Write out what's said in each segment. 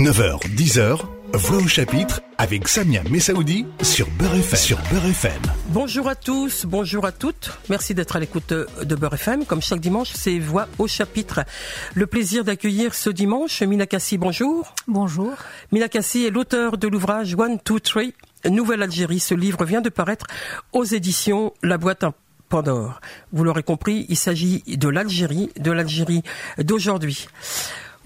9h, 10h, Voix au chapitre avec Samia Messaoudi sur Beurre FM. Sur Beurre FM. Bonjour à tous, bonjour à toutes. Merci d'être à l'écoute de Beurre FM. Comme chaque dimanche, c'est Voix au chapitre. Le plaisir d'accueillir ce dimanche Mina Kassi, bonjour. Bonjour. Mina Kassi est l'auteur de l'ouvrage One, Two, Three, Nouvelle Algérie. Ce livre vient de paraître aux éditions La Boîte à Pandore. Vous l'aurez compris, il s'agit de l'Algérie, de l'Algérie d'aujourd'hui.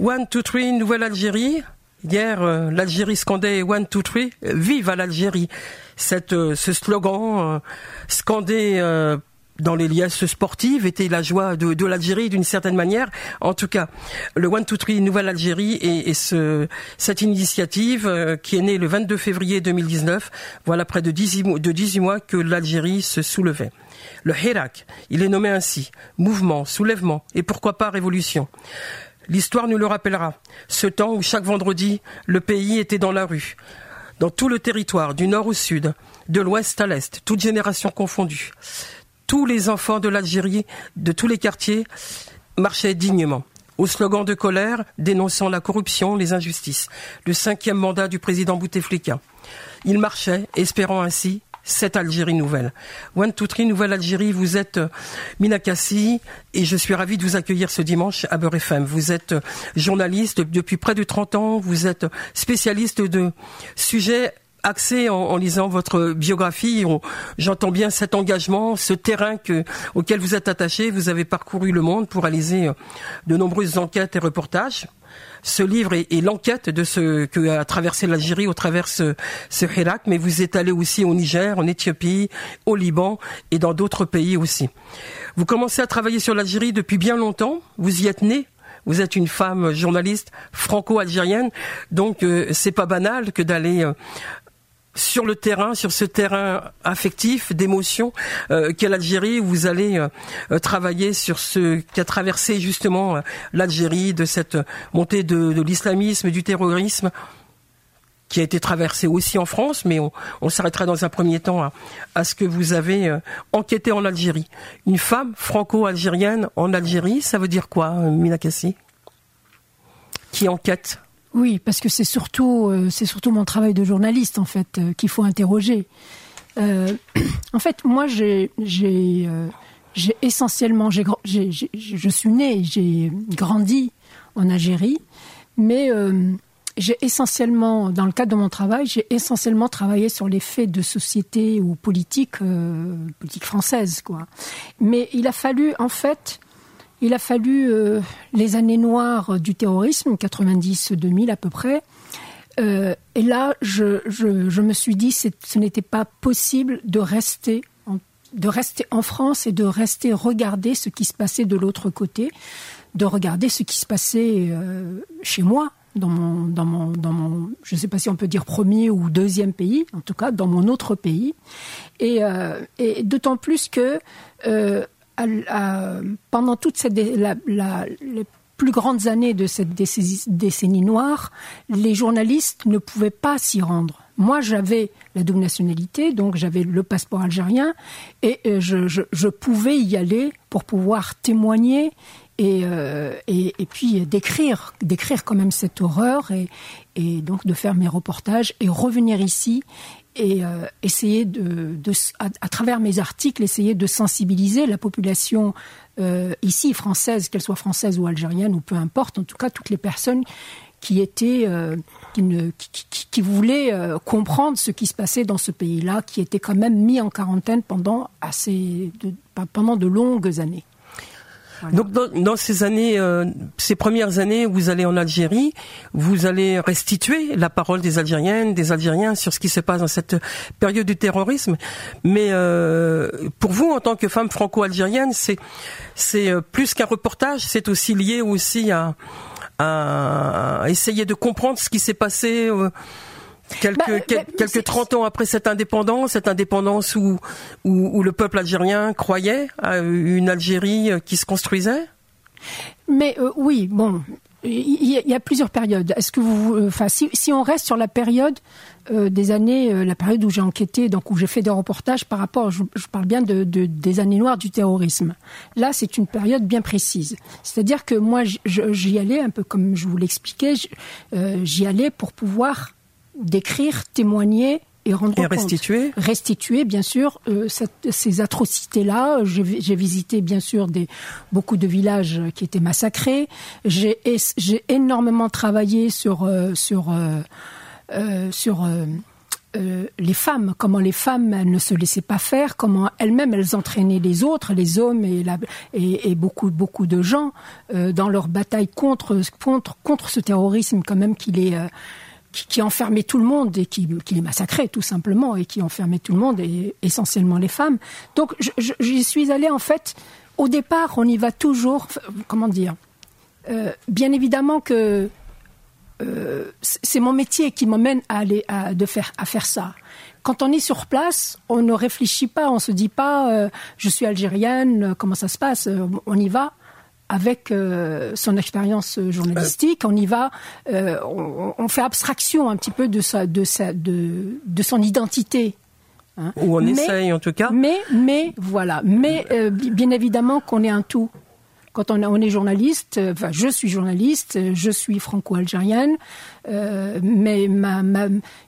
One, two, three, nouvelle Algérie. Hier, euh, l'Algérie scandait One, two, three, vive à l'Algérie. Euh, ce slogan euh, scandé dans les liesses sportives était la joie de, l'Algérie d'une certaine manière. En tout cas, le One, two, three, nouvelle Algérie et, et ce, cette initiative qui est née le 22 février 2019, voilà près de 18 mois, de 18 mois que l'Algérie se soulevait. Le Hirak, il est nommé ainsi, mouvement, soulèvement et pourquoi pas révolution. L'histoire nous le rappellera. Ce temps où chaque vendredi, le pays était dans la rue. Dans tout le territoire, du nord au sud, de l'ouest à l'est, toutes générations confondues. Tous les enfants de l'Algérie, de tous les quartiers, marchaient dignement. Au slogan de colère, dénonçant la corruption, les injustices. Le cinquième mandat du président Bouteflika. Ils marchaient, espérant ainsi cette Algérie nouvelle. One, two, three, Nouvelle Algérie, vous êtes euh, Minakassi et je suis ravi de vous accueillir ce dimanche à Beurre FM. Vous êtes euh, journaliste depuis près de 30 ans, vous êtes spécialiste de sujets axés en, lisant votre biographie. J'entends bien cet engagement, ce terrain que, auquel vous êtes attaché. Vous avez parcouru le monde pour réaliser euh, de nombreuses enquêtes et reportages ce livre est, l'enquête de ce que a traversé l'Algérie au travers ce, ce Hirak, mais vous êtes allé aussi au Niger, en Éthiopie, au Liban et dans d'autres pays aussi. Vous commencez à travailler sur l'Algérie depuis bien longtemps. Vous y êtes né vous êtes une femme journaliste franco-algérienne, donc euh, c'est pas banal que d'aller euh, sur le terrain, sur ce terrain affectif, d'émotion euh, qu'est l'Algérie, vous allez euh, euh, travailler sur ce qu'a traversé justement l'Algérie, de cette montée de, de l'islamisme, du terrorisme qui a été traversé aussi en France, mais on, s'arrêtera dans un premier temps à, à ce que vous avez enquêté en Algérie. Une femme franco-algérienne en Algérie, ça veut dire quoi, Mina Kassi? Qui enquête? Oui, parce que c'est surtout, euh, c'est surtout mon travail de journaliste, en fait, euh, qu'il faut interroger. Euh, en fait, moi, j'ai, j'ai essentiellement, j'ai, je suis née, j'ai grandi en Algérie, mais j'ai essentiellement, dans le cadre de mon travail, j'ai essentiellement travaillé sur les faits de société ou politique, politique française, quoi. Mais il a fallu, en fait, il a fallu euh, les années noires du terrorisme, 90-2000 à peu près. Euh, et là, je, me suis dit, ce n'était pas possible de rester, en, de rester en France et de rester regarder ce qui se passait de l'autre côté, de regarder ce qui se passait euh, chez moi, dans mon, dans mon, dans mon, je ne sais pas si on peut dire premier ou deuxième pays, en tout cas dans mon autre pays, et, et d'autant plus que pendant toutes cette, la, les plus grandes années de cette décennie, noire, les journalistes ne pouvaient pas s'y rendre. Moi, j'avais la double nationalité, donc j'avais le passeport algérien, et euh, je, pouvais y aller pour pouvoir témoigner et, euh, et, puis décrire, décrire quand même cette horreur, et donc de faire mes reportages et revenir ici et euh, essayer de, de à, travers mes articles, essayer de sensibiliser la population euh, ici française, qu'elle soit française ou algérienne ou peu importe, en tout cas toutes les personnes qui étaient euh, qui, ne, qui, qui, voulaient comprendre ce qui se passait dans ce pays-là, qui était quand même mis en quarantaine pendant assez de, pendant de longues années. Donc dans, ces années, euh, ces premières années, vous allez en Algérie, vous allez restituer la parole des Algériennes, des Algériens sur ce qui se passe dans cette période du terrorisme. Mais euh, pour vous, en tant que femme franco-algérienne, c'est c'est euh, plus qu'un reportage, c'est aussi lié aussi à, à, essayer de comprendre ce qui s'est passé. Quelques, bah, quelques 30 ans après cette indépendance, cette indépendance où, où, le peuple algérien croyait à une Algérie qui se construisait? Mais euh, oui, bon, il y, a plusieurs périodes. Est-ce que vous, enfin, si, si, on reste sur la période des années, la période où j'ai enquêté, donc où j'ai fait des reportages par rapport, je, parle bien de, de, des années noires du terrorisme. Là, c'est une période bien précise. C'est-à-dire que moi, j'y allais un peu comme je vous l'expliquais, j'y allais pour pouvoir décrire, témoigner et rendre et restituer. Restituer, bien sûr, euh, ces atrocités-là. J'ai visité, bien sûr, des, beaucoup de villages qui étaient massacrés. J'ai énormément travaillé sur, euh, sur, euh, sur les femmes, comment les femmes ne se laissaient pas faire, comment elles-mêmes elles entraînaient les autres, les hommes et, la, et, et beaucoup beaucoup de gens dans leur bataille contre contre contre ce terrorisme quand même qu'il est qui, enfermait tout le monde et qui, les massacrait tout simplement et qui enfermait tout le monde et essentiellement les femmes. Donc j'y suis allée en fait. Au départ, on y va toujours. Comment dire euh, Bien évidemment que euh, c'est mon métier qui m'emmène à aller à, de faire à faire ça. Quand on est sur place, on ne réfléchit pas, on se dit pas euh, je suis algérienne, comment ça se passe, on y va avec euh, son expérience journalistique, on y va, euh, on, fait abstraction un petit peu de sa, de sa, de, de son identité. Hein. Ou on essaye en tout cas. Mais, mais voilà, mais euh, bien évidemment qu'on est un tout. Quand on, on est journaliste, enfin, je suis journaliste, je suis franco-algérienne, mais ma, ma,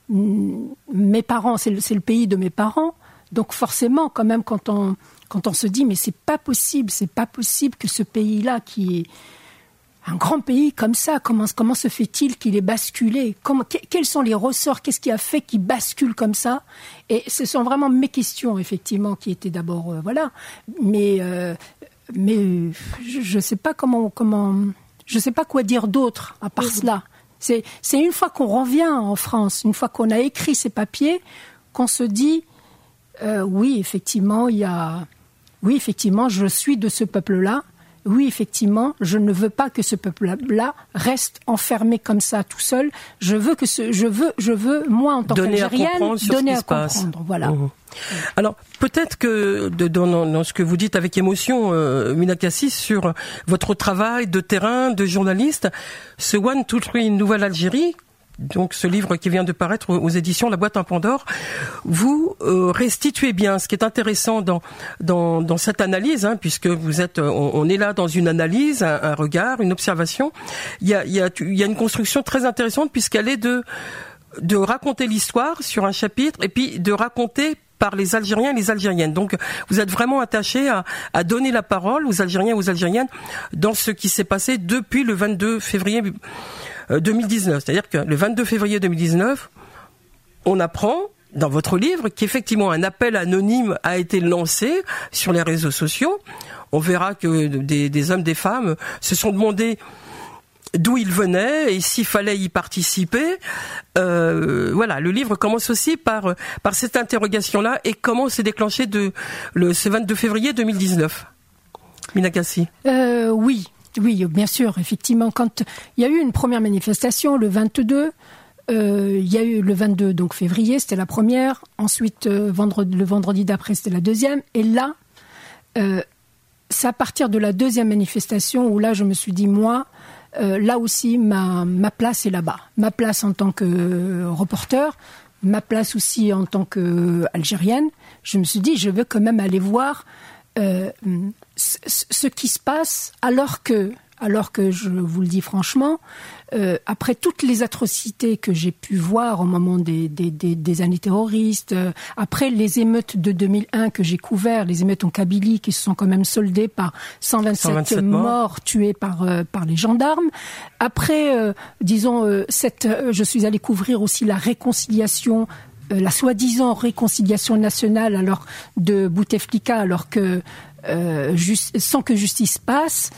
mes parents, c'est le, le pays de mes parents, donc forcément, quand même, quand on quand on se dit mais c'est pas possible, c'est pas possible que ce pays-là qui est un grand pays comme ça, comment, comment se fait-il qu'il ait basculé? Comment, Quels sont les ressorts? Qu'est-ce qui a fait qu'il bascule comme ça? Et ce sont vraiment mes questions, effectivement, qui étaient d'abord, euh, voilà. Mais, euh, mais je ne sais pas comment, comment, je sais pas quoi dire d'autre à part cela. C'est, c'est une fois qu'on revient en France, une fois qu'on a écrit ces papiers, qu'on se dit, euh, oui, effectivement, il y a, oui, effectivement, je suis de ce peuple-là. Oui, effectivement, je ne veux pas que ce peuple-là reste enfermé comme ça, tout seul. Je veux que ce, je veux, je veux, moi, en tant qu'Algérienne, donner à comprendre. Voilà. Mmh. Alors peut-être que dans, ce que vous dites avec émotion, euh, Minakassi, sur votre travail de terrain, de journaliste, ce One, Two, Three, Nouvelle Algérie, donc ce livre qui vient de paraître aux éditions La Boîte en Pandore, vous euh, restituez bien ce qui est intéressant dans dans, dans cette analyse, hein, puisque vous êtes, on, est là dans une analyse, un, regard, une observation. Il y a, il y a, y a une construction très intéressante puisqu'elle est de de raconter l'histoire sur un chapitre et puis de raconter par les Algériens et les Algériennes. Donc vous êtes vraiment attaché à, à, donner la parole aux Algériens et aux Algériennes dans ce qui s'est passé depuis le 22 février 2019. Euh, C'est-à-dire que le 22 février 2019, on apprend dans votre livre qu'effectivement un appel anonyme a été lancé sur les réseaux sociaux. On verra que des, hommes, des femmes se sont demandé d'où ils venaient et s'il fallait y participer. Euh, voilà, le livre commence aussi par par cette interrogation-là et comment s'est déclenché de le ce 22 février 2019. Minakassi. Euh, oui, oui, bien sûr, effectivement. Quand il y a eu une première manifestation le 22, euh, il y a eu le 22 donc février, c'était la première. Ensuite, euh, le vendredi d'après, c'était la deuxième. Et là, euh, c'est à partir de la deuxième manifestation où là, je me suis dit moi, là aussi, ma, place est là-bas. Ma place en tant que reporter, ma place aussi en tant qu'Algérienne. Je me suis dit, je veux quand même aller voir ce qui se passe alors que, alors que je vous le dis franchement, euh, après toutes les atrocités que j'ai pu voir au moment des, des, des, années terroristes, euh, après les émeutes de 2001 que j'ai couvert, les émeutes en Kabylie qui se sont quand même soldées par 127, morts. tués par, par les gendarmes, après, disons, cette, je suis allée couvrir aussi la réconciliation euh, la soi-disant réconciliation nationale alors de Bouteflika alors que euh, sans que justice passe,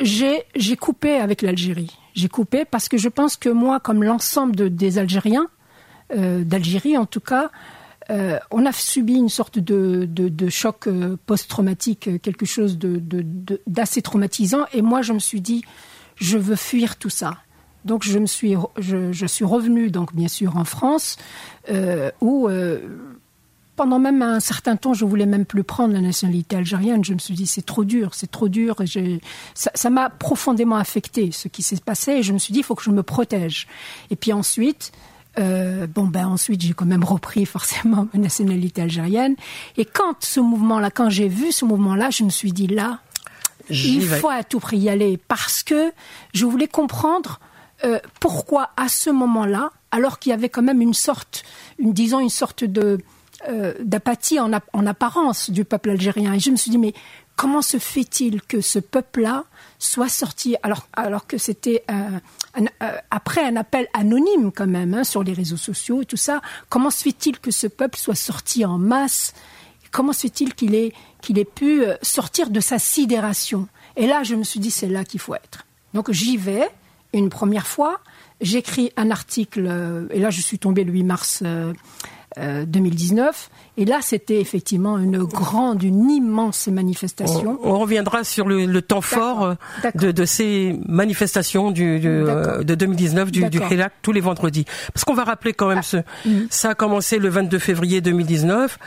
j'ai coupé avec l'Algérie. J'ai coupé parce que je pense que moi, comme l'ensemble de, des Algériens, euh, d'Algérie en tout cas, euh, on a subi une sorte de, de, choc post-traumatique, quelque chose d'assez traumatisant. Et moi, je me suis dit, je veux fuir tout ça. Donc je me suis je, suis revenue donc bien sûr en France où pendant même un certain temps, je voulais même plus prendre la nationalité algérienne. Je me suis dit, c'est trop dur, c'est trop dur. Et ça m'a profondément affecté, ce qui s'est passé. Et je me suis dit, il faut que je me protège. Et puis ensuite, euh, bon ben ensuite j'ai quand même repris forcément ma nationalité algérienne et quand ce mouvement-là, quand j'ai vu ce mouvement-là, je me suis dit là, il faut à tout prix y aller parce que je voulais comprendre euh, pourquoi à ce moment-là, alors qu'il y avait quand même une sorte, une, disons une sorte de euh, d'apathie en, en, apparence du peuple algérien. Et je me suis dit, mais comment se fait-il que ce peuple-là soit sorti, alors, alors que c'était euh, après un appel anonyme quand même hein, sur les réseaux sociaux et tout ça, comment se fait-il que ce peuple soit sorti en masse? Comment se fait-il qu'il ait, qu'il ait pu sortir de sa sidération? Et là, je me suis dit, c'est là qu'il faut être. Donc j'y vais, une première fois. J'écris un article, euh, et là je suis tombée le 8 mars 2019. Euh, euh, et là, c'était effectivement une grande, une immense manifestation. On, reviendra sur le, temps fort de, ces manifestations du, de 2019 du, du tous les vendredis. Parce qu'on va rappeler quand même ah. ce, mm. ça a commencé le 22 février 2019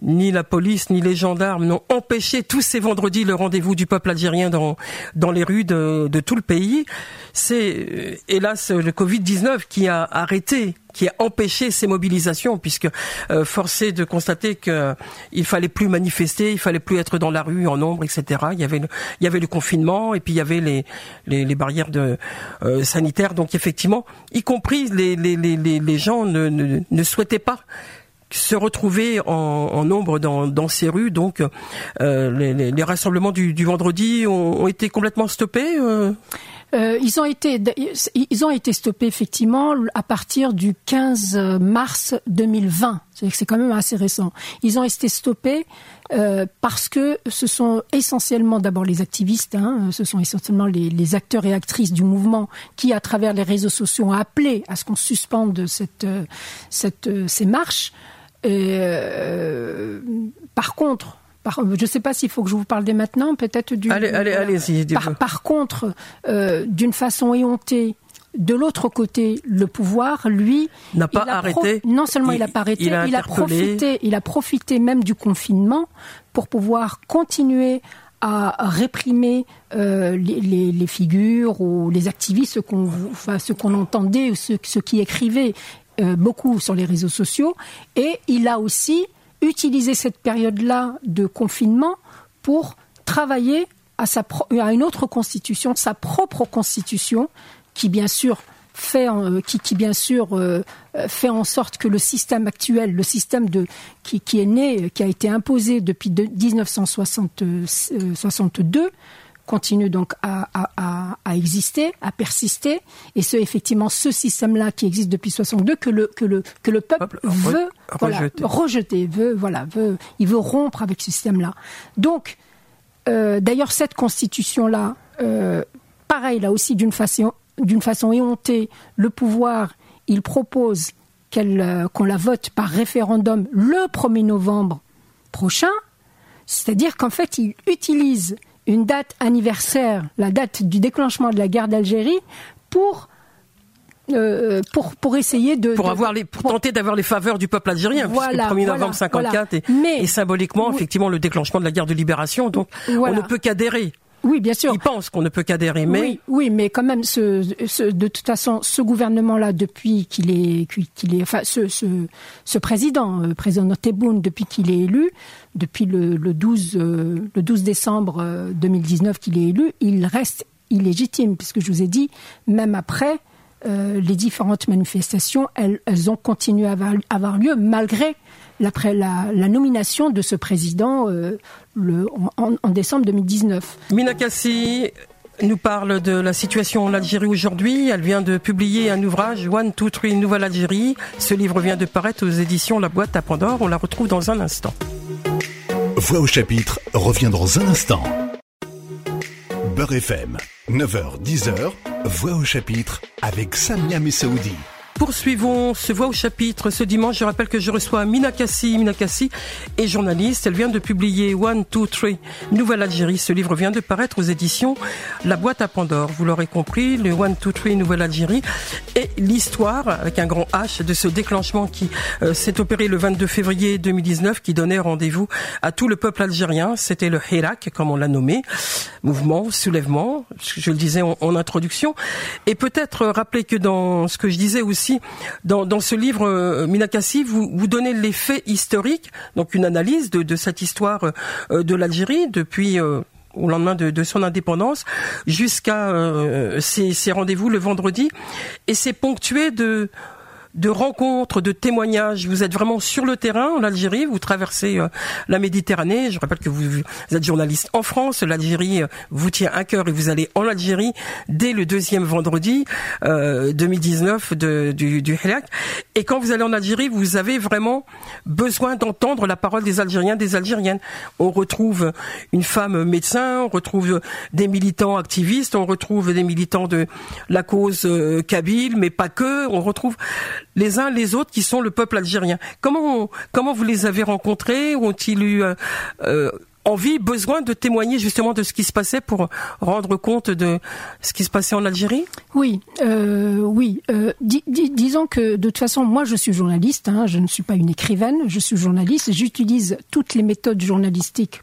ni la police ni les gendarmes n'ont empêché tous ces vendredis le rendez-vous du peuple algérien dans dans les rues de, de tout le pays. C'est euh, hélas le Covid-19 qui a arrêté qui a empêché ces mobilisations, puisque euh, forcé de constater que il fallait plus manifester, il fallait plus être dans la rue en nombre, etc. Il y avait le, il y avait le confinement et puis il y avait les les, les barrières de euh, sanitaires. Donc effectivement, y compris les les les, les gens ne, ne souhaitaient pas se retrouver en, nombre dans, ces rues. Donc, euh, les, rassemblements du, vendredi ont, été complètement stoppés. Euh euh, ils ont été ils ont été stoppés effectivement à partir du 15 mars 2020. C'est quand même assez récent. Ils ont été stoppés parce que ce sont essentiellement d'abord les activistes, hein, ce sont essentiellement les, acteurs et actrices du mouvement qui, à travers les réseaux sociaux, ont appelé à ce qu'on suspende ces marches. Euh, par contre, je ne sais pas s'il faut que je vous parle dès maintenant, peut-être du. Allez, allez, allez par, par, contre, euh, d'une façon éhontée, de l'autre côté, le pouvoir, lui, n'a pas arrêté. Non seulement il n'a pas arrêté, il a, il a, profité, il a profité même du confinement pour pouvoir continuer à réprimer euh, les, les, figures ou les activistes, ce qu'on enfin, ce qu'on entendait ou ceux qui écrivaient. Euh, beaucoup sur les réseaux sociaux. Et il a aussi utilisé cette période-là de confinement pour travailler à, sa à une autre constitution, sa propre constitution, qui bien sûr fait, euh, qui, qui, bien sûr euh, fait en sorte que le système actuel, le système de, qui, qui est né, qui a été imposé depuis 1962, continue donc à, à, à, exister, à persister, et c'est effectivement ce système-là qui existe depuis 62 que le que le que le peuple, veut voilà, rejeter. veut voilà, veut il veut rompre avec ce système-là. Donc, euh, d'ailleurs, cette constitution-là, euh, pareil là aussi d'une façon d'une façon éhontée, le pouvoir il propose qu'elle euh, qu'on la vote par référendum le 1er novembre prochain, c'est-à-dire qu'en fait il utilise une date anniversaire, la date du déclenchement de la guerre d'Algérie, pour euh, pour pour essayer de pour avoir les pour tenter d'avoir les faveurs du peuple algérien voilà, puisque le 1er novembre 54 et, symboliquement effectivement le déclenchement de la guerre de libération. Donc on ne peut qu'adhérer oui, bien sûr. Ils pensent qu'on ne peut qu'adhérer, mais oui, oui, mais quand même, ce, ce, de toute façon, ce gouvernement-là, depuis qu'il est, qu'il est, enfin, ce, ce, ce président, euh, président Tebboune, depuis qu'il est élu, depuis le, le 12, euh, le 12 décembre 2019 euh, qu'il est élu, il reste illégitime, puisque je vous ai dit, même après, euh, les différentes manifestations, elles, elles ont continué à avoir, avoir lieu malgré après la, la, nomination de ce président euh, le, en, en, décembre 2019. Mina Kassi nous parle de la situation en Algérie aujourd'hui. Elle vient de publier un ouvrage, One, Two, Three, Nouvelle Algérie. Ce livre vient de paraître aux éditions La Boîte à Pandore. On la retrouve dans un instant. Voix au chapitre revient dans un instant. Beurre FM, 9h, 10h, Voix au chapitre avec Samia Messaoudi. Poursuivons ce voix au chapitre ce dimanche. Je rappelle que je reçois Mina Kassi. Mina Kassi est journaliste. Elle vient de publier One, Two, Three, Nouvelle Algérie. Ce livre vient de paraître aux éditions La Boîte à Pandore. Vous l'aurez compris, le One, Two, Three, Nouvelle Algérie est l'histoire, avec un grand H, de ce déclenchement qui euh, s'est opéré le 22 février 2019, qui donnait rendez-vous à tout le peuple algérien. C'était le Hirak, comme on l'a nommé. Mouvement, soulèvement, je le disais en, en introduction. Et peut-être rappeler que dans ce que je disais aussi, dans, ce livre, euh, Minakassi, vous, donnez les faits historiques, donc une analyse de, cette histoire euh, de l'Algérie depuis euh, au lendemain de, son indépendance jusqu'à ces, ces rendez-vous le vendredi, et c'est ponctué de de rencontres, de témoignages. Vous êtes vraiment sur le terrain en Algérie, vous traversez euh, la Méditerranée. Je rappelle que vous, êtes journaliste en France. L'Algérie euh, vous tient à cœur et vous allez en Algérie dès le deuxième vendredi 2019 euh, de, du, du Et quand vous allez en Algérie, vous avez vraiment besoin d'entendre la parole des Algériens, des Algériennes. On retrouve une femme médecin, on retrouve des militants activistes, on retrouve des militants de la cause kabyle, mais pas que. On retrouve les uns les autres qui sont le peuple algérien. Comment comment vous les avez rencontrés Ont-ils eu euh, euh, envie, besoin de témoigner justement de ce qui se passait pour rendre compte de ce qui se passait en Algérie? Oui, euh, oui. disons que de toute façon, moi je suis journaliste, hein, je ne suis pas une écrivaine, je suis journaliste, j'utilise toutes les méthodes journalistiques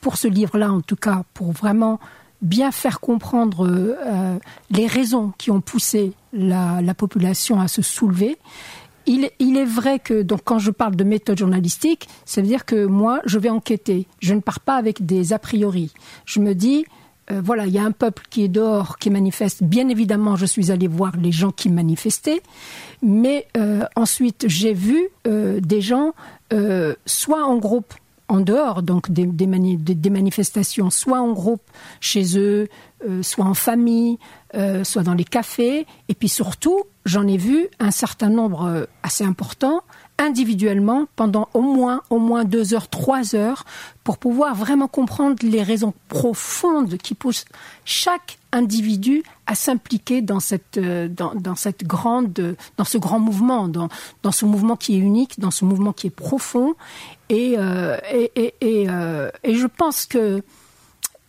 pour ce livre-là en tout cas, pour vraiment bien faire comprendre euh, les raisons qui ont poussé la, population à se soulever. Il, est vrai que donc quand je parle de méthode journalistique, ça veut dire que moi je vais enquêter. Je ne pars pas avec des a priori. Je me dis euh, voilà, il y a un peuple qui est dehors, qui manifeste. Bien évidemment, je suis allé voir les gens qui manifestaient, mais euh, ensuite j'ai vu des gens soit en groupe en dehors donc des, manifestations, soit en groupe chez eux, euh, soit en famille, euh, soit dans les cafés. Et puis surtout, j'en ai vu un certain nombre euh, assez important individuellement pendant au moins, au moins deux heures, trois heures, pour pouvoir vraiment comprendre les raisons profondes qui poussent chaque individu à s'impliquer dans cette, euh, dans, cette grande, dans ce grand mouvement, dans, dans ce mouvement qui est unique, dans ce mouvement qui est profond. Et, euh, et, et, euh, et je pense que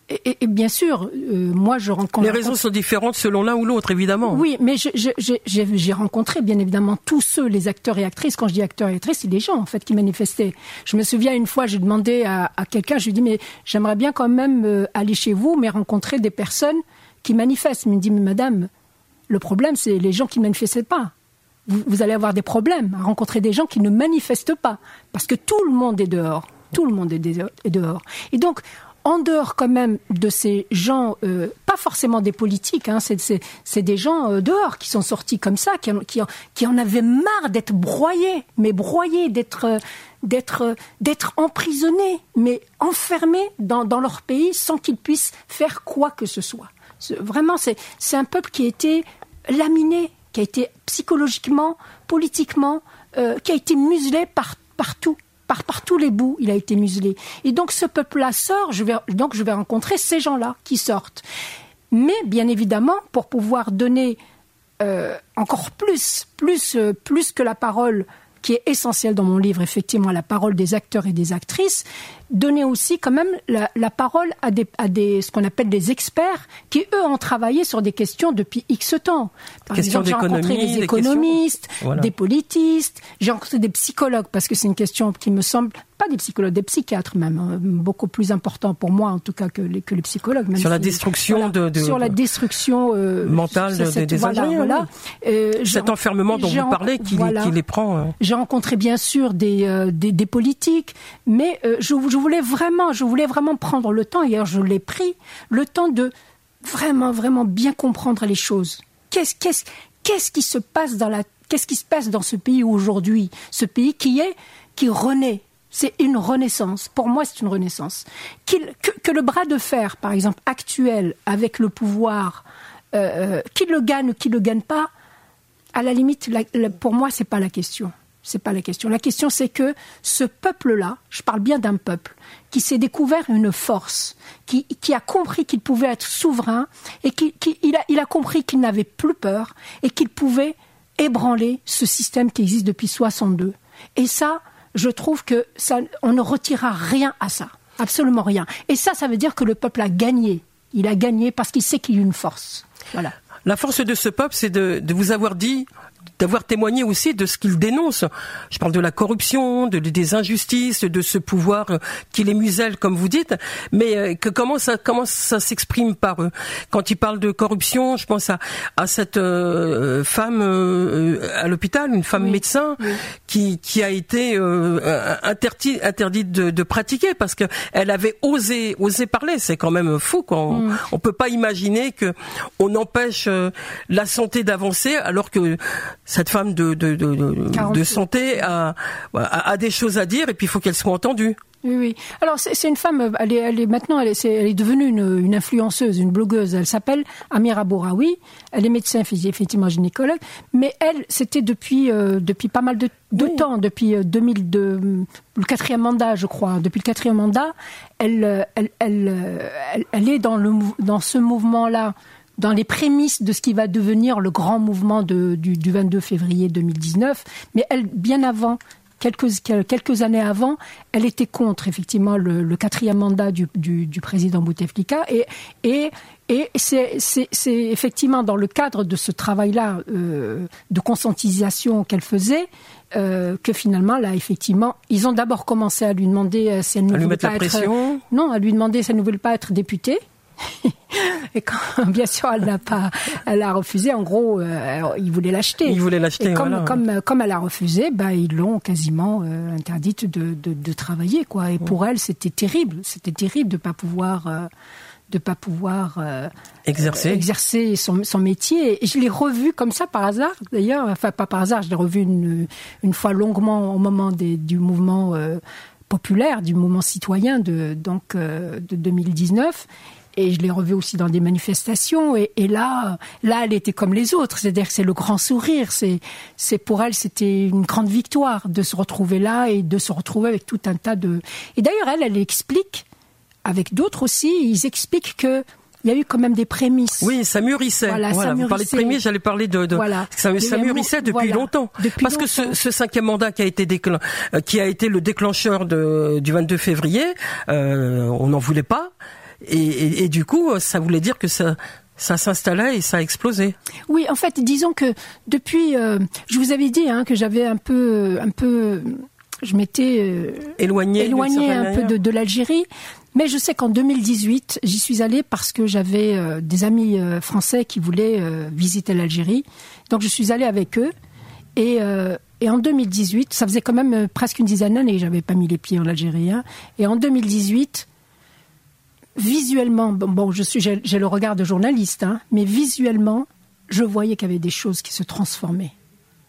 et, bien sûr, euh, moi je rencontre. Les raisons sont différentes selon l'un ou l'autre, évidemment. Oui, mais j'ai rencontré bien évidemment tous ceux, les acteurs et actrices. Quand je dis acteurs et actrices, c'est des gens en fait qui manifestaient. Je me souviens une fois, j'ai demandé à, quelqu'un, je lui ai dit mais j'aimerais bien quand même aller chez vous, mais rencontrer des personnes qui manifestent. Il me dit madame, le problème c'est les gens qui ne manifestent pas. Vous, allez avoir des problèmes à rencontrer des gens qui ne manifestent pas, parce que tout le monde est dehors. Tout le monde est dehors. Et donc, en dehors quand même de ces gens, euh, pas forcément des politiques, hein, c'est des gens euh, dehors qui sont sortis comme ça, qui en, qui en avaient marre d'être broyés, mais broyés, d'être euh, d'être emprisonnés, mais enfermés dans, dans leur pays sans qu'ils puissent faire quoi que ce soit. Vraiment, c'est un peuple qui a été laminé, qui a été psychologiquement, politiquement, qui a été muselé par partout par, tous les bouts, il a été muselé. Et donc ce peuple-là sort, je vais, donc je vais rencontrer ces gens-là qui sortent. Mais bien évidemment, pour pouvoir donner euh, encore plus, plus, euh, plus que la parole qui est essentielle dans mon livre, effectivement, la parole des acteurs et des actrices, donner aussi quand même la, parole à des, à des ce qu'on appelle des experts qui eux ont travaillé sur des questions depuis X temps. Par exemple, j'ai rencontré des économistes, des politistes, j'ai rencontré des psychologues parce que c'est une question qui me semble pas des psychologues, des psychiatres même, hein, beaucoup plus important pour moi en tout cas que les, que les psychologues. sur la destruction de, sur la destruction euh, mentale des voilà, voilà. Euh, Cet enfermement dont vous parlez, qui, qui les prend. Euh. J'ai rencontré bien sûr des, des, des, politiques, mais je, je voulais vraiment, je voulais vraiment prendre le temps, et je l'ai pris, le temps de vraiment, vraiment bien comprendre les choses. Qu'est-ce, qu'est-ce, qu'est-ce qui se passe dans la, qu'est-ce qui se passe dans ce pays aujourd'hui? Ce pays qui est, qui renaît. C'est une renaissance. Pour moi, c'est une renaissance. que, le bras de fer, par exemple, actuel, avec le pouvoir, euh, euh qui le gagne ou qui le gagne pas, à la limite, pour moi, c'est pas la question. C'est pas la question. La question, c'est que ce peuple-là, je parle bien d'un peuple, qui s'est découvert une force, qui, a compris qu'il pouvait être souverain et qui, il, a, compris qu'il n'avait plus peur et qu'il pouvait ébranler ce système qui existe depuis 62. Et ça, je trouve que ça, on ne retirera rien à ça. Absolument rien. Et ça, ça veut dire que le peuple a gagné. Il a gagné parce qu'il sait qu'il y a une force. Voilà. La force de ce peuple, c'est de vous avoir dit d'avoir témoigné aussi de ce qu'il dénonce. Je parle de la corruption, de, des injustices, de ce pouvoir euh, qui les muselle, comme vous dites, mais euh, que comment ça comment ça s'exprime par eux? Quand ils parlent de corruption, je pense à, à cette euh, femme à l'hôpital, une femme médecin qui qui a été interdite interdite de, de, pratiquer parce que elle avait osé osé parler. C'est quand même fou. Quoi. On, mm. on peut pas imaginer que on empêche la santé d'avancer alors que cette femme de, de, de, de santé a, a, des choses à dire et puis il faut qu'elle soit entendue. Oui, oui. Alors c'est une femme, elle est, elle est maintenant, elle est, elle est devenue une, une, influenceuse, une blogueuse. Elle s'appelle Amira Bouraoui. Elle est médecin, effectivement gynécologue, mais elle, c'était depuis euh, depuis pas mal de, de temps, depuis 2002, euh, le quatrième mandat, je crois. Depuis le quatrième mandat, elle euh, elle, elle, elle, elle est dans le dans ce mouvement-là dans les prémices de ce qui va devenir le grand mouvement de, du, du, 22 février 2019. Mais elle, bien avant, quelques, quelques années avant, elle était contre effectivement le, le quatrième mandat du, du, du président Bouteflika et, et et c'est effectivement dans le cadre de ce travail-là euh, de conscientisation qu'elle faisait euh, que finalement, là, effectivement, ils ont d'abord commencé à lui demander euh, si elle ne voulait pas être... Non, à lui demander si elle ne voulait pas être députée. Et quand, bien sûr, elle n'a pas, elle a refusé. En gros, euh, il voulait l'acheter. Il voulait l'acheter. Comme, comme, comme elle a refusé, bah, ils l'ont quasiment euh, interdite de, de, de, travailler, quoi. Et pour elle, c'était terrible. C'était terrible de pas pouvoir. Euh, de pas pouvoir euh, exercer exercer son, son, métier et je l'ai revu comme ça par hasard d'ailleurs enfin pas par hasard je l'ai revu une, une fois longuement au moment des, du mouvement populaire du mouvement citoyen de donc de 2019 et je l'ai revue aussi dans des manifestations et, et, là là elle était comme les autres c'est-à-dire que c'est le grand sourire c'est c'est pour elle c'était une grande victoire de se retrouver là et de se retrouver avec tout un tas de et d'ailleurs elle elle explique avec d'autres aussi ils expliquent que il y a eu quand même des prémices. Oui, ça mûrissait. Voilà, voilà. Ça Vous parlez de prémices, j'allais parler de, de voilà. ça, ça mûrissait depuis voilà. longtemps. Depuis Parce longtemps. que ce, ce, cinquième mandat qui a été déclen... Euh, qui a été le déclencheur de, du 22 février, euh, on n'en voulait pas. Et, et, et, du coup, ça voulait dire que ça, ça s'installait et ça a explosé. Oui, en fait, disons que depuis, euh, je vous avais dit hein, que j'avais un peu, un peu, je m'étais euh, éloigné, éloigné un peu de, de l'Algérie. Mais je sais qu'en 2018, j'y suis allée parce que j'avais euh, des amis euh, français qui voulaient visiter l'Algérie. Donc je suis allée avec eux. Et, et, en 2018, ça faisait quand même presque une dizaine d'années que j'avais pas mis les pieds en Algérie. Hein. Et en 2018, visuellement, bon, je suis, j'ai le regard de journaliste, hein, mais visuellement, je voyais qu'il y avait des choses qui se transformaient.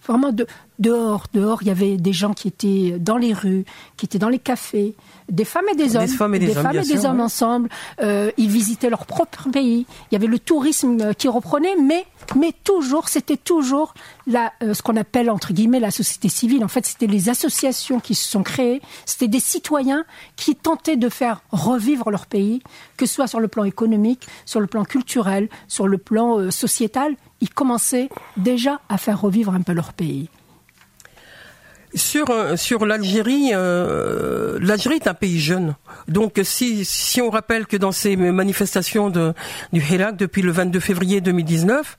Vraiment de, dehors, dehors, il y avait des gens qui étaient dans les rues, qui étaient dans les cafés, des femmes et des hommes, des femmes et des, des, hommes, femmes et des sûr, hommes ouais. ensemble. Euh, ils visitaient leur propre pays. Il y avait le tourisme qui reprenait, mais mais toujours, c'était toujours la, euh, ce qu'on appelle entre guillemets la société civile. En fait, c'était les associations qui se sont créées. C'était des citoyens qui tentaient de faire revivre leur pays, que ce soit sur le plan économique, sur le plan culturel, sur le plan euh, sociétal. Ils commençaient déjà à faire revivre un peu leur pays. Sur euh, sur l'Algérie, euh, l'Algérie est un pays jeune. Donc si si on rappelle que dans ces manifestations du Hirak depuis le 22 février 2019,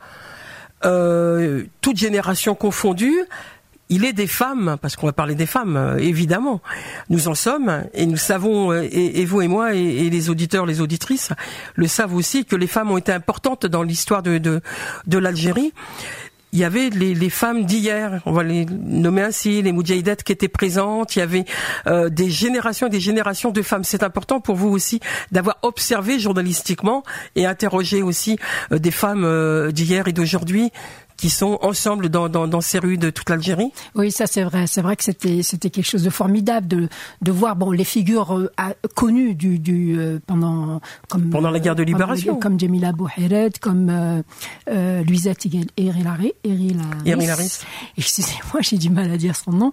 euh, toute génération confondue, il est des femmes, parce qu'on va parler des femmes, euh, évidemment. Nous en sommes, et nous savons, et, vous et moi, et, les auditeurs, les auditrices, le savent aussi, que les femmes ont été importantes dans l'histoire de l'Algérie il y avait les, femmes d'hier, on va les nommer ainsi, les moudjahidettes qui étaient présentes, il y avait euh, des générations et des générations de femmes. C'est important pour vous aussi d'avoir observé journalistiquement et interrogé aussi euh, des femmes euh, d'hier et d'aujourd'hui qui sont ensemble dans, dans, dans ces rues de toute l'Algérie? Oui, ça c'est vrai. C'est vrai que c'était c'était quelque chose de formidable de, de voir bon les figures euh, connues du, du euh, pendant comme pendant la guerre de libération comme, comme Jamila Bouhired, comme euh, euh, Louisette Erilaris. Excusez-moi, j'ai du mal à dire son nom.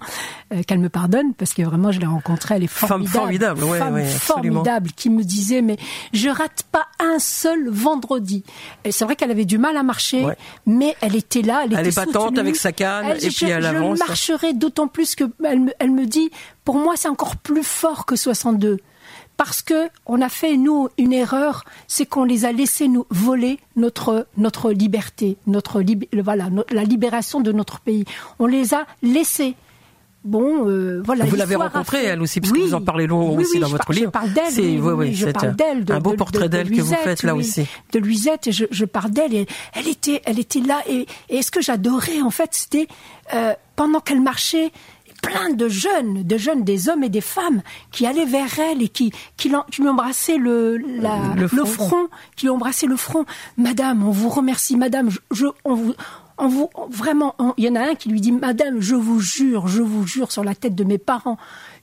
Euh, Qu'elle me pardonne parce que vraiment je l'ai rencontrée, elle est formidable. Femme formidable, ouais, Femme ouais, formidable qui me disait mais je rate pas un seul vendredi. C'est vrai qu'elle avait du mal à marcher, ouais. mais elle était était là, elle, elle était est battante avec sa canne elle, et je, puis elle je avance. marcherai d'autant plus que elle me, elle me dit, pour moi c'est encore plus fort que 62 parce que on a fait nous une erreur, c'est qu'on les a laissés nous voler notre notre liberté, notre voilà, la libération de notre pays. On les a laissés. Bon, euh, voilà. Vous l'avez rencontrée, fait- elle aussi, parce que vous en parlez long Oui, aussi oui, dans votre par- livre. Je parle d'elle. C'est- oui, je c'est parle d'elle. de- un beau de- portrait de- d'elle de que vous faites là oui, aussi. De Luisette, et je, je parle d'elle. Et elle était, elle était là. Et, et ce que j'adorais, en fait, c'était euh, pendant qu'elle marchait, plein de jeunes, de jeunes, des hommes et des femmes, qui allaient vers elle et qui, qui, lui embrassaient le, la- Le front. qui lui embrassaient le front. Madame, on vous remercie, Madame. Je, je- on vous, on vous, vraiment, on- il y en a un qui lui dit, Madame, je vous jure, je vous jure sur la tête de mes parents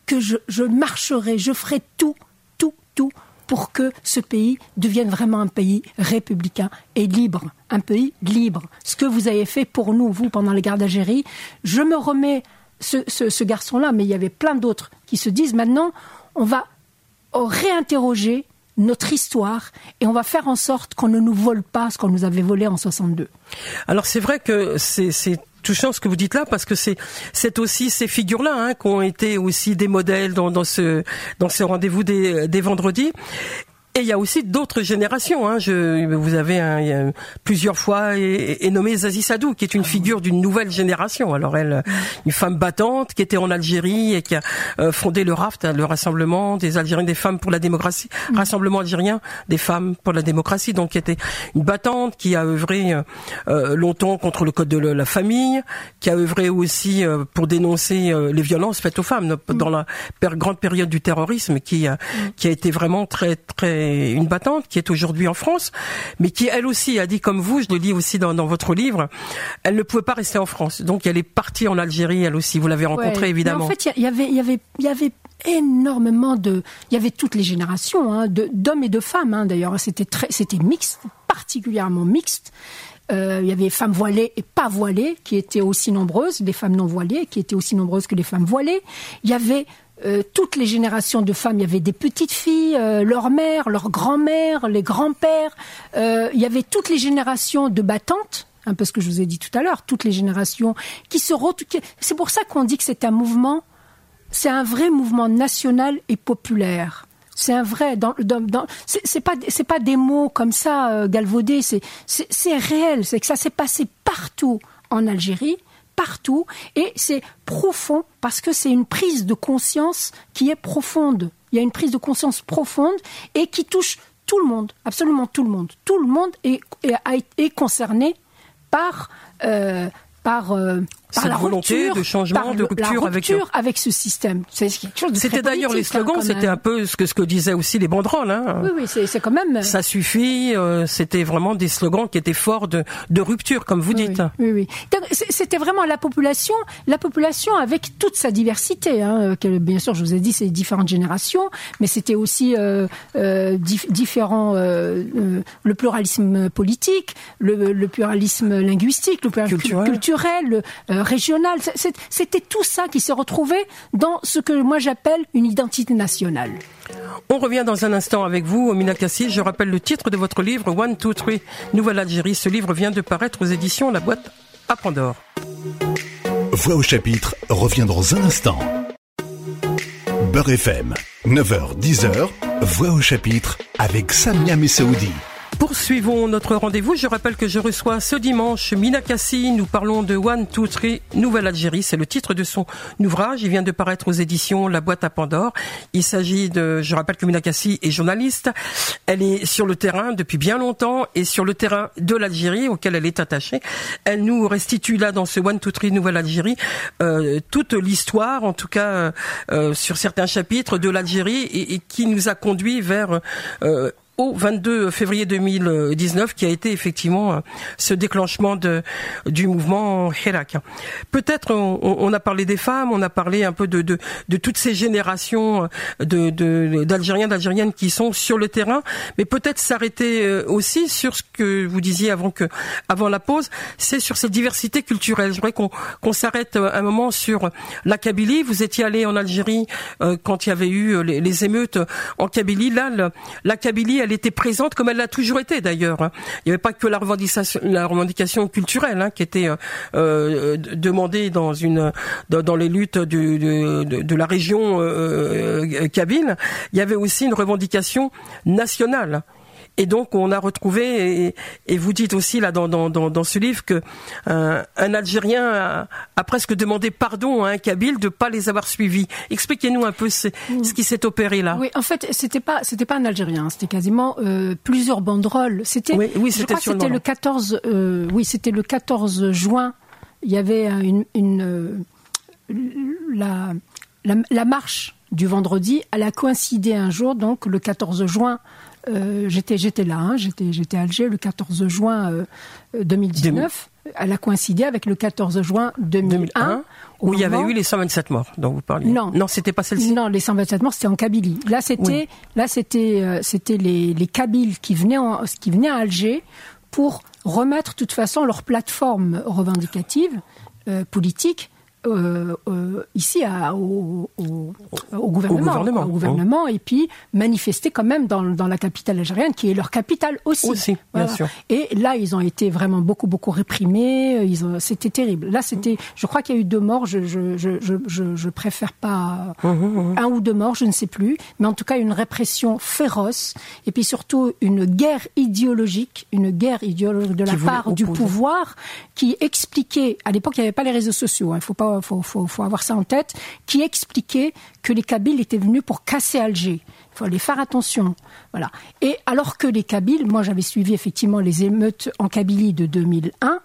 que je, marcherai, je ferai tout, tout, tout pour que ce pays devienne vraiment un pays républicain et libre, un pays libre. Ce que vous avez fait pour nous, vous, pendant les guerres d'Algérie, je me remets ce, ce- ce garçon-là, mais il y avait plein d'autres qui se disent maintenant, on va réinterroger notre histoire et on va faire en sorte qu'on ne nous vole pas ce qu'on nous avait volé en 62. Alors c'est vrai que c'est touchant ce que vous dites là parce que c'est aussi ces figures là hein, qui ont été aussi des modèles dans, ce rendez-vous des vendredis. Et il y a aussi d'autres générations. Hein. Je, vous avez un- plusieurs fois et, et nommé Zazie Sadou, qui est une figure d'une nouvelle génération. Alors elle, une femme battante qui était en Algérie et qui a euh, fondé le RAFT, hein, le Rassemblement des Algériens des femmes pour la démocratie, Rassemblement algérien des femmes pour la démocratie. Donc qui était une battante qui a œuvré euh, euh, longtemps contre le code de la famille, qui a œuvré aussi euh, pour dénoncer euh, les violences faites aux femmes dans la per- grande période du terrorisme, qui a, qui a été vraiment très très une battante, qui est aujourd'hui en France, mais qui elle aussi a dit comme vous, je le lis aussi dans, dans votre livre, elle ne pouvait pas rester en France, donc elle est partie en Algérie, elle aussi. Vous l'avez rencontrée Ouais. évidemment. Mais en fait, il y, avait, il y avait, il y avait énormément de, il y avait toutes les générations, hein, d'hommes et de femmes. Hein, D'ailleurs, c'était très, c'était mixte, particulièrement mixte. Euh, il y avait femmes voilées et pas voilées qui étaient aussi nombreuses, des femmes non voilées qui étaient aussi nombreuses que les femmes voilées. Il y avait euh, toutes les générations de femmes. Il y avait des petites filles, euh, leur mère, leur grand-mère, les grands-pères. Euh, il y avait toutes les générations de battantes un peu ce que je vous ai dit tout à l'heure, toutes les générations qui se. C'est pour ça qu'on dit que c'est un mouvement, c'est un vrai mouvement national et populaire. C'est un vrai. Dans, c'est pas des mots comme ça euh, galvaudés. C'est réel. C'est que ça s'est passé partout en Algérie, partout, et c'est profond parce que c'est une prise de conscience qui est profonde. Il y a une prise de conscience profonde et qui touche tout le monde, absolument tout le monde. Tout le monde est est, concerné par euh, euh, par Cette la volonté rupture, de changement, de rupture la rupture avec ce système. C'est quelque chose de C'était d'ailleurs les hein, slogans, c'était un peu ce que ce que disaient aussi les banderoles. Hein. Oui, oui, c'est quand même. Ça suffit. euh, c'était vraiment des slogans qui étaient forts de, de rupture, comme vous dites. Oui, oui. C'était vraiment la population, la population avec toute sa diversité. Hein, que, bien sûr, je vous ai dit, c'est différentes générations, mais c'était aussi euh, euh, dif- différents, euh, euh, le pluralisme politique, le, le pluralisme linguistique, le pluralisme Culturel. culturel, euh, régional. C'est- c'est- C'était tout ça qui s'est retrouvé dans ce que moi j'appelle une identité nationale. On revient dans un instant avec vous, Mina Kassi. Je rappelle le titre de votre livre, One, Two, Three, Nouvelle Algérie. Ce livre vient de paraître aux éditions La Boîte à Pandore. Voix au chapitre revient dans un instant. Beurre FM, 9h, 10h, Voix au chapitre avec Samia Messaoudi. Poursuivons notre rendez-vous. Je rappelle que je reçois ce dimanche Mina Kassi. Nous parlons de One, Two, Three, Nouvelle Algérie. C'est le titre de son ouvrage. Il vient de paraître aux éditions La Boîte à Pandore. Il s'agit de, je rappelle que Mina Kassi est journaliste. Elle est sur le terrain depuis bien longtemps et sur le terrain de l'Algérie auquel elle est attachée. Elle nous restitue là dans ce One, Two, Three, Nouvelle Algérie euh, toute l'histoire, en tout cas euh, sur certains chapitres de l'Algérie et, et qui nous a conduit vers euh, au 22 février 2019 qui a été effectivement euh, ce déclenchement de, du mouvement Hirak. Peut-être on, a parlé des femmes, on a parlé un peu de, de, toutes ces générations de, d'Algériens, d'Algériennes qui sont sur le terrain, mais peut-être s'arrêter euh, aussi sur ce que vous disiez avant que avant la pause, c'est sur cette diversité culturelle. J'aimerais qu'on qu'on s'arrête euh, un moment sur la Kabylie. Vous étiez allé en Algérie euh, quand il y avait eu euh, les, les émeutes en Kabylie. Là, la Kabylie, elle elle était présente comme elle l'a toujours été d'ailleurs. Hein. Il n'y avait pas que la revendication, culturelle hein, qui était euh, euh demandée dans les luttes de, la région euh, kabyle. Il y avait aussi une revendication nationale. Et donc on a retrouvé, et, vous dites aussi là dans, dans, dans, ce livre que euh, un Algérien a, presque demandé pardon à un Kabyle de pas les avoir suivis. Expliquez-nous un peu ce, ce qui s'est opéré là. Oui, en fait c'était pas c'était pas un Algérien, c'était quasiment euh, plusieurs banderoles. C'était oui, oui, je crois que c'était le 14 euh, oui c'était le 14 juin. Il y avait une, une la, la, la marche du vendredi, elle a coïncidé un jour, donc le 14 juin euh, j'étais j'étais là, hein, j'étais j'étais à Alger le 14 juin 2019. Euh, Elle a coïncidé avec le 14 juin 2001, où il y avait eu les 127 morts dont vous parliez. Non, non, c'était pas celle-ci. Non, les 127 morts c'était en Kabylie. Là c'était là c'était euh, c'était les les Kabyles qui venaient en, qui venaient à Alger pour remettre de toute façon leur plateforme revendicative politique euh, euh, ici à, au, au, au, gouvernement, au, gouvernement, et puis manifester quand même dans, dans, la capitale algérienne, qui est leur capitale aussi. aussi bien sûr. Et là, ils ont été vraiment beaucoup, beaucoup réprimés. Ils ont, c'était terrible. Là, c'était, je crois qu'il y a eu deux morts. Je, je, je, je, je préfère pas mmh, mmh, mmh. un ou deux morts, je ne sais plus. Mais en tout cas, une répression féroce, et puis surtout une guerre idéologique, une guerre idéologique de la part du pouvoir, qui expliquait. À l'époque, il n'y avait pas les réseaux sociaux. Il hein, faut pas faut, faut, avoir ça en tête, qui expliquait que les Kabyles étaient venus pour casser Alger. Il faut aller faire attention. Voilà. Et alors que les Kabyles, moi j'avais suivi effectivement les émeutes en Kabylie de 2001,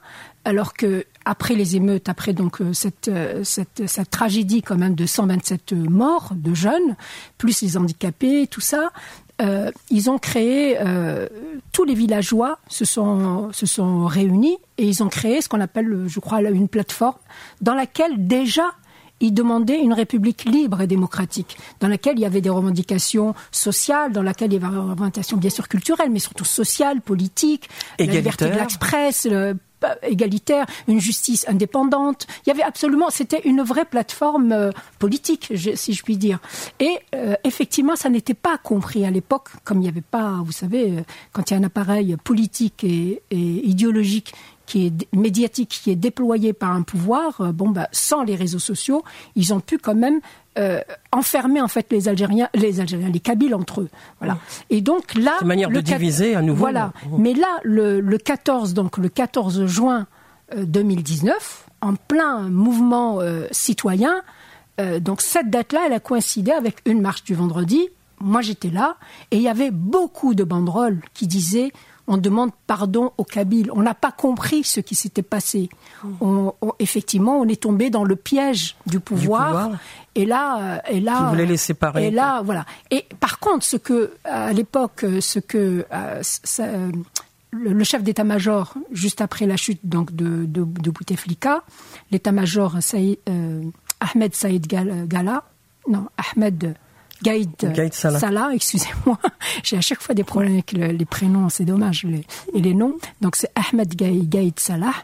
alors que après les émeutes, après donc euh, euh, cette, cette, tragédie quand même de 127 morts de jeunes, plus les handicapés, tout ça, euh, ils ont créé, euh, tous les villageois se sont, se sont réunis et ils ont créé ce qu'on appelle, je crois, une plateforme dans laquelle déjà ils demandaient une république libre et démocratique, dans laquelle il y avait des revendications sociales, dans laquelle il y avait des revendications bien sûr culturelles, mais surtout sociales, politiques, la liberté de l'express, égalitaire, une justice indépendante. Il y avait absolument, c'était une vraie plateforme euh, politique, si je puis dire. Et euh, effectivement, ça n'était pas compris à l'époque, comme il n'y avait pas, vous savez, euh, quand il y a un appareil politique et, idéologique qui est médiatique, qui est déployé par un pouvoir, bon, bah, sans les réseaux sociaux, ils ont pu quand même euh, enfermer en fait les Algériens, les Algériens, les Kabyles entre eux. Voilà. Et donc là, une manière de diviser à nouveau. Voilà. Mais là, le, le, 14, donc le 14 juin 2019, euh, en plein mouvement euh, citoyen, donc cette date-là, elle a coïncidé avec une marche du vendredi. Moi, j'étais là et il y avait beaucoup de banderoles qui disaient on demande pardon aux Kabyles. On n'a pas compris ce qui s'était passé. On, effectivement, on est tombé dans le piège du pouvoir. Et là, et là, qui voulait les séparer. Et là, voilà. Et par contre, ce que à l'époque, ce que euh, le, chef d'état-major, juste après la chute donc de, de, de Bouteflika, l'état-major euh, Ahmed Saïd Gala, non Ahmed Gaïd, Salah, excusez-moi. J'ai à chaque fois des problèmes avec les prénoms, c'est dommage, et les noms. Donc c'est Ahmed Gaïd, Salah.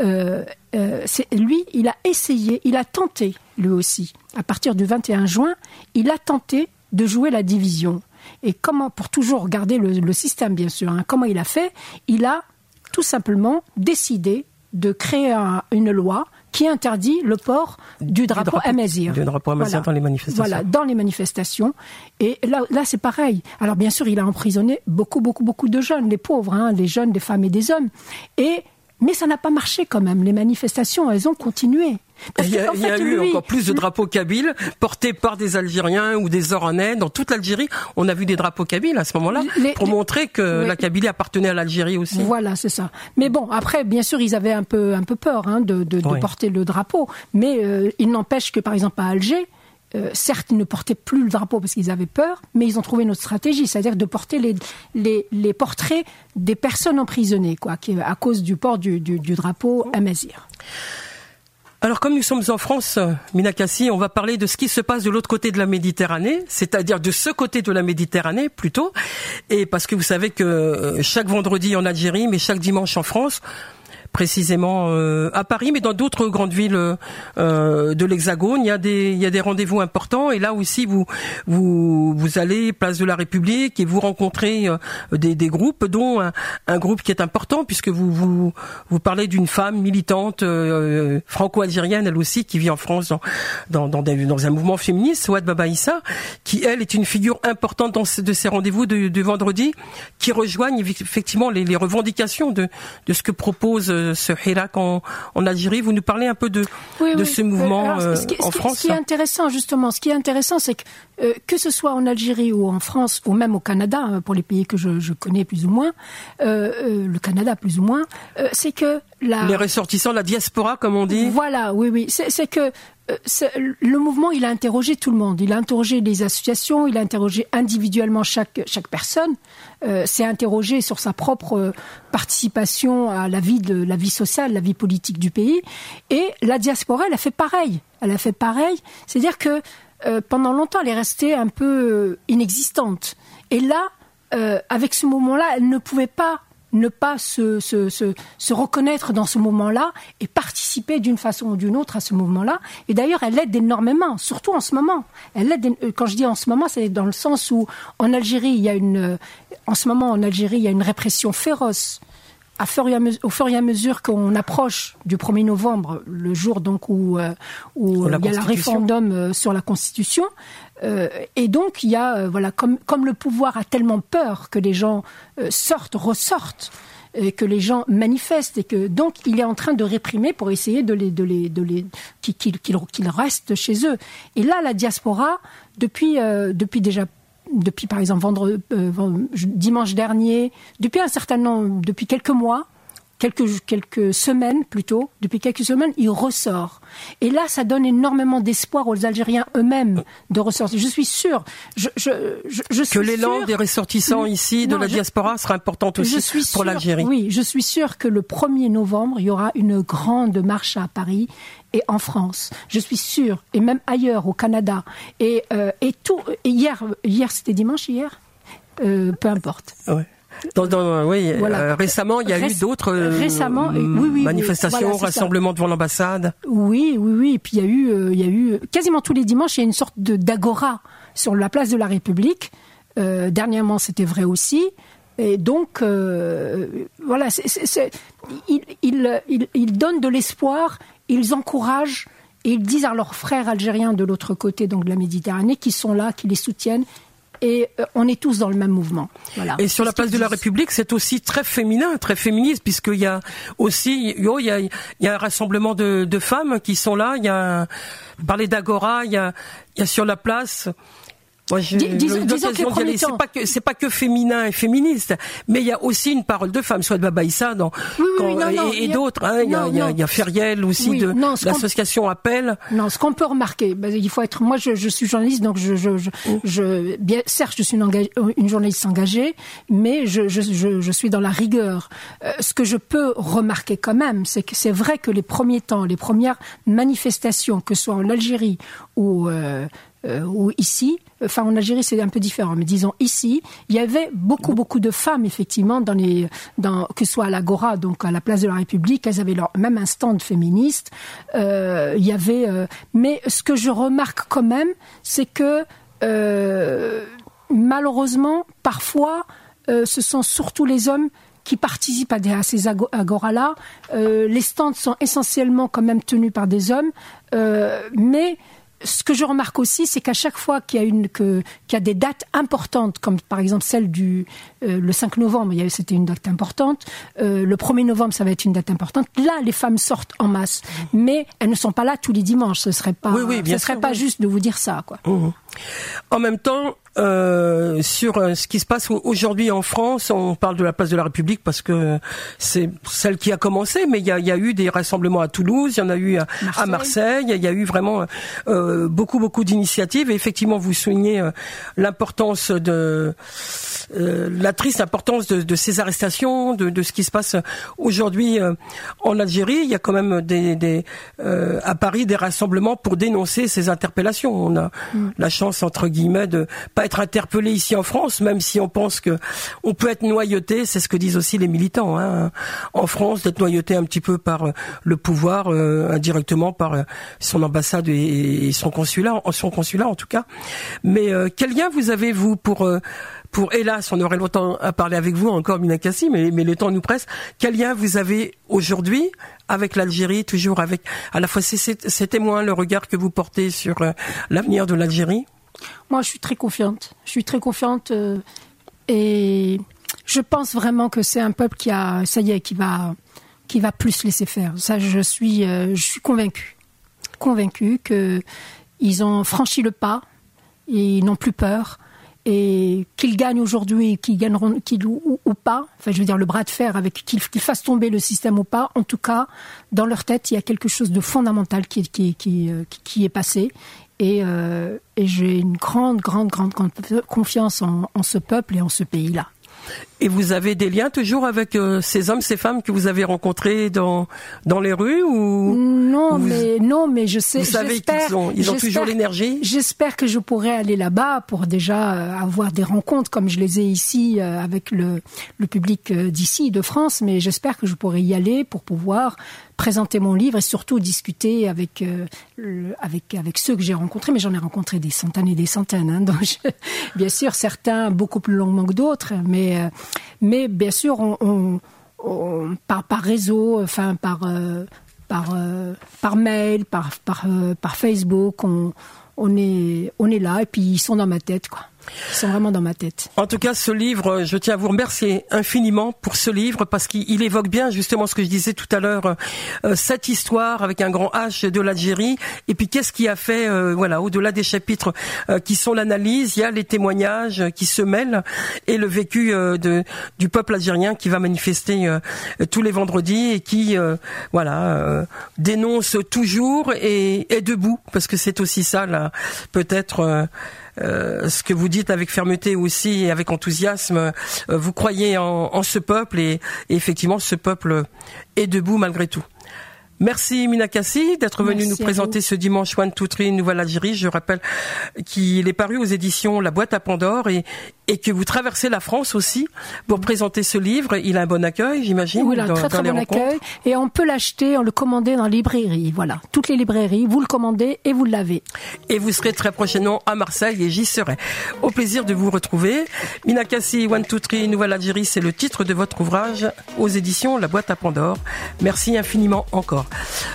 Euh, euh, lui, il a essayé, il a tenté, lui aussi, à partir du 21 juin, il a tenté de jouer la division. Et comment, pour toujours garder le, système, bien sûr, hein, comment il a fait? Il a tout simplement décidé de créer une loi qui interdit le port du drapeau, drapeau amazir. Du drapeau amazir dans les manifestations. Voilà, dans les manifestations. Et là, là c'est pareil. Alors bien sûr, il a emprisonné beaucoup, beaucoup, beaucoup de jeunes, les pauvres, hein, les jeunes, des femmes et des hommes. Et mais ça n'a pas marché quand même. Les manifestations, elles ont continué. Il y a, eu encore plus de drapeaux kabyles portés par des Algériens ou des Oranais dans toute l'Algérie. On a vu des drapeaux kabyles à ce moment-là pour montrer que la Kabylie appartenait à l'Algérie aussi. Voilà, c'est ça. Mais bon, après, bien sûr, ils avaient un peu un peu peur hein, de, de, porter le drapeau, mais euh, il n'empêche que par exemple à Alger, euh, certes, ils ne portaient plus le drapeau parce qu'ils avaient peur, mais ils ont trouvé une autre stratégie, c'est-à-dire de porter les, les, portraits des personnes emprisonnées, quoi, qui, à cause du port du, du, drapeau amazir. Alors comme nous sommes en France, Minakassi, on va parler de ce qui se passe de l'autre côté de la Méditerranée, c'est-à-dire de ce côté de la Méditerranée plutôt, et parce que vous savez que euh, chaque vendredi en Algérie, mais chaque dimanche en France, précisément à Paris, mais dans d'autres grandes villes de l'Hexagone. Il y a des rendez-vous importants et là aussi vous allez place de la République et vous rencontrez des, des groupes, dont un, groupe qui est important puisque vous parlez d'une femme militante franco-algérienne elle aussi qui vit en France dans un mouvement féministe, Souad Baba Issa, qui elle est une figure importante de ces rendez-vous de, vendredi, qui rejoignent effectivement les, revendications de ce que propose euh, ce Hirak en, en Algérie. Vous nous parlez un peu de, de ce mouvement euh, en France. Ce qui est intéressant justement, ce qui est intéressant, c'est que euh, que ce soit en Algérie ou en France ou même au Canada, hein, pour les pays que je, je connais plus ou moins, le Canada plus ou moins, c'est que la... les ressortissants, la diaspora, comme on dit. Voilà, oui, oui, c'est que euh, le mouvement, il a interrogé tout le monde. Il a interrogé les associations, il a interrogé individuellement chaque, chaque personne, euh, s'est interrogé sur sa propre euh, participation à la vie de la vie sociale, la vie politique du pays. Et la diaspora, elle a fait pareil. Elle a fait pareil. C'est-à-dire que pendant longtemps, elle est restée un peu inexistante. Et là, avec ce mouvement-là, elle ne pouvait pas ne pas se, se, se, se reconnaître dans ce moment-là et participer d'une façon ou d'une autre à ce mouvement-là. Et d'ailleurs, elle aide énormément, surtout en ce moment. Elle aide, euh, quand je dis en ce moment, c'est dans le sens où en Algérie, il y a une, euh, en ce moment en Algérie, il y a une répression féroce. À fur et à mesure, au fur et à mesure qu'on approche du 1er novembre, le jour donc où, euh, où il y a le référendum sur la Constitution, euh, et donc, il y a, euh, voilà, comme, comme le pouvoir a tellement peur que les gens euh, sortent, ressortent, et que les gens manifestent, et que donc il est en train de réprimer pour essayer de les, de les, de les, qu'ils restent chez eux. Et là, la diaspora, depuis, depuis déjà depuis par exemple vendredi, dimanche dernier, depuis un certain nombre, depuis quelques mois, quelques, quelques semaines plutôt, depuis quelques semaines, il ressort. Et là, ça donne énormément d'espoir aux Algériens eux-mêmes de ressortir. Je suis sûr, je, je, je, que l'élan des ressortissants ici de la diaspora sera important aussi pour l'Algérie. Oui, je suis sûr que le 1er novembre, il y aura une grande marche à Paris et en France. Je suis sûr, et même ailleurs, au Canada. Et, euh, et tout. hier, hier c'était dimanche hier? Euh, peu importe. Ouais. Dans, oui, euh, récemment, il y a eu d'autres récemment, manifestations, rassemblements devant l'ambassade. Oui, oui, oui. Et puis il y a eu, euh, il y a eu quasiment tous les dimanches, il y a une sorte de d'agora sur la place de la République. Euh, dernièrement, c'était vrai aussi. Et donc, voilà, ils, ils, ils, ils, donnent de l'espoir, ils encouragent et ils disent à leurs frères algériens de l'autre côté, donc de la Méditerranée, qui sont là, qui les soutiennent et euh, on est tous dans le même mouvement. Voilà. Et sur la place de la République, c'est aussi très féminin, très féministe, puisqu'il y a aussi, il y a, il y a un rassemblement de, de femmes qui sont là. Il y a, vous parlez d'agora, il y a, il y a sur la place moi, j'ai c'est pas que c'est pas que féminin et féministe, mais il y a aussi une parole de femme, soit de Baba Issa dans, et, d'autres. Hein, il, y a, il y a Feriel aussi de l'association Appel. Non, ce qu'on peut remarquer, bah, il faut être. Moi, je, je suis journaliste, donc je, je, je, mm. je bien, certes, je suis une, une journaliste engagée, mais je, je, je, suis dans la rigueur. Euh, ce que je peux remarquer quand même, c'est que c'est vrai que les premiers temps, les premières manifestations, que ce soit en Algérie ou euh, euh, ou ici, enfin en Algérie c'est un peu différent, mais disons ici, il y avait beaucoup beaucoup de femmes effectivement dans les, que ce soit à l'Agora, donc à la place de la République, elles avaient leur, même un stand féministe. Euh, il y avait, euh, mais ce que je remarque quand même, c'est que malheureusement, parfois, ce sont surtout les hommes qui participent à, ces agoras-là. Les stands sont essentiellement quand même tenus par des hommes, mais ce que je remarque aussi, c'est qu'à chaque fois qu'il y a une que qu'il y a des dates importantes, comme par exemple celle du euh, le 5 novembre, c'était une date importante. Euh, le 1er novembre, ça va être une date importante. Là, les femmes sortent en masse, mais elles ne sont pas là tous les dimanches. Ce serait pas, ce serait pas juste de vous dire ça, quoi. Mmh. En même temps, euh, sur euh, ce qui se passe aujourd'hui en France. On parle de la place de la République parce que c'est celle qui a commencé, mais il y a, y a, eu des rassemblements à Toulouse, il y en a eu à Marseille, il y, a eu vraiment euh, beaucoup beaucoup d'initiatives. Et effectivement, vous soulignez l'importance de la triste importance de, de ces arrestations, de, de, ce qui se passe aujourd'hui en Algérie. Il y a quand même des, des à Paris des rassemblements pour dénoncer ces interpellations. On a mm. la chance entre guillemets de pas être interpellé ici en France, même si on pense que on peut être noyauté. C'est ce que disent aussi les militants hein, en France, d'être noyauté un petit peu par le pouvoir, indirectement par son ambassade et, son consulat, son consulat en tout cas. Mais quel lien vous avez vous pour pour hélas, on aurait longtemps à parler avec vous encore, Minakassi, mais, mais le temps nous presse. Quel lien vous avez aujourd'hui avec l'Algérie, toujours avec à la fois ces, témoins, le regard que vous portez sur euh, l'avenir de l'Algérie? Moi, je suis très confiante. Je suis très confiante euh, et je pense vraiment que c'est un peuple qui a, ça y est, qui va, qui va plus laisser faire. Ça, je suis, euh, je suis convaincue, convaincue que ils ont franchi le pas, et ils n'ont plus peur et qu'ils gagnent aujourd'hui, qu'ils gagneront qu'ils, ou, pas, enfin je veux dire le bras de fer avec qu'ils, fassent tomber le système ou pas, en tout cas dans leur tête il y a quelque chose de fondamental qui, qui, qui, euh, qui est passé et, euh, et, j'ai une grande, grande, grande confiance en, en ce peuple et en ce pays-là. Et vous avez des liens toujours avec euh, ces hommes, ces femmes que vous avez rencontrés dans dans les rues ou Non, mais non, mais je sais. Vous savez qu'ils ont, ils ont toujours l'énergie? J'espère que je pourrai aller là-bas pour déjà euh, avoir des rencontres comme je les ai ici euh, avec le le public d'ici, de France. Mais j'espère que je pourrai y aller pour pouvoir présenter mon livre et surtout discuter avec avec avec ceux que j'ai rencontrés. Mais j'en ai rencontré des centaines et des centaines. Hein, donc bien sûr, certains beaucoup plus longuement que d'autres, mais mais bien sûr, on, par, par, réseau, enfin par, euh, par, euh, par mail, par, par, euh, par Facebook, on, on, est, on est là et puis ils sont dans ma tête. quoi. Ils sont vraiment dans ma tête. En tout cas, ce livre, je tiens à vous remercier infiniment pour ce livre parce qu'il évoque bien justement ce que je disais tout à l'heure, euh, cette histoire avec un grand H de l'Algérie. Et puis qu'est-ce qui a fait, euh, voilà, au-delà des chapitres euh, qui sont l'analyse, il y a les témoignages qui se mêlent et le vécu du peuple algérien qui va manifester tous les vendredis et qui, voilà, dénonce toujours et est debout parce que c'est aussi ça, là, peut-être. Euh, ce que vous dites avec fermeté aussi et avec enthousiasme. Euh, vous croyez en, ce peuple et, effectivement ce peuple est debout malgré tout. Merci Minakassi d'être venu nous présenter ce dimanche One Three Nouvelle Algérie. Je rappelle qu'il est paru aux éditions La Boîte à Pandore et, et que vous traversez la France aussi pour présenter ce livre. Il a un bon accueil, j'imagine. Oui, il a un très très bon accueil et on peut l'acheter, on le commander dans les librairies. Voilà, toutes les librairies, vous le commandez et vous l'avez. Et vous serez très prochainement à Marseille et j'y serai. Au plaisir de vous retrouver. Minakassi One Three Nouvelle Algérie, c'est le titre de votre ouvrage aux éditions La Boîte à Pandore. Merci infiniment encore.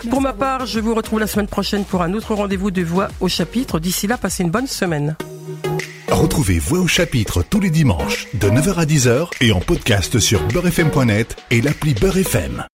Pour ma part, je vous retrouve la semaine prochaine pour un autre rendez-vous de Voix au chapitre. D'ici là, passez une bonne semaine. Retrouvez Voix au chapitre tous les dimanches de 9h à 10h et en podcast sur beurrefm.net et l'appli Beurrefm.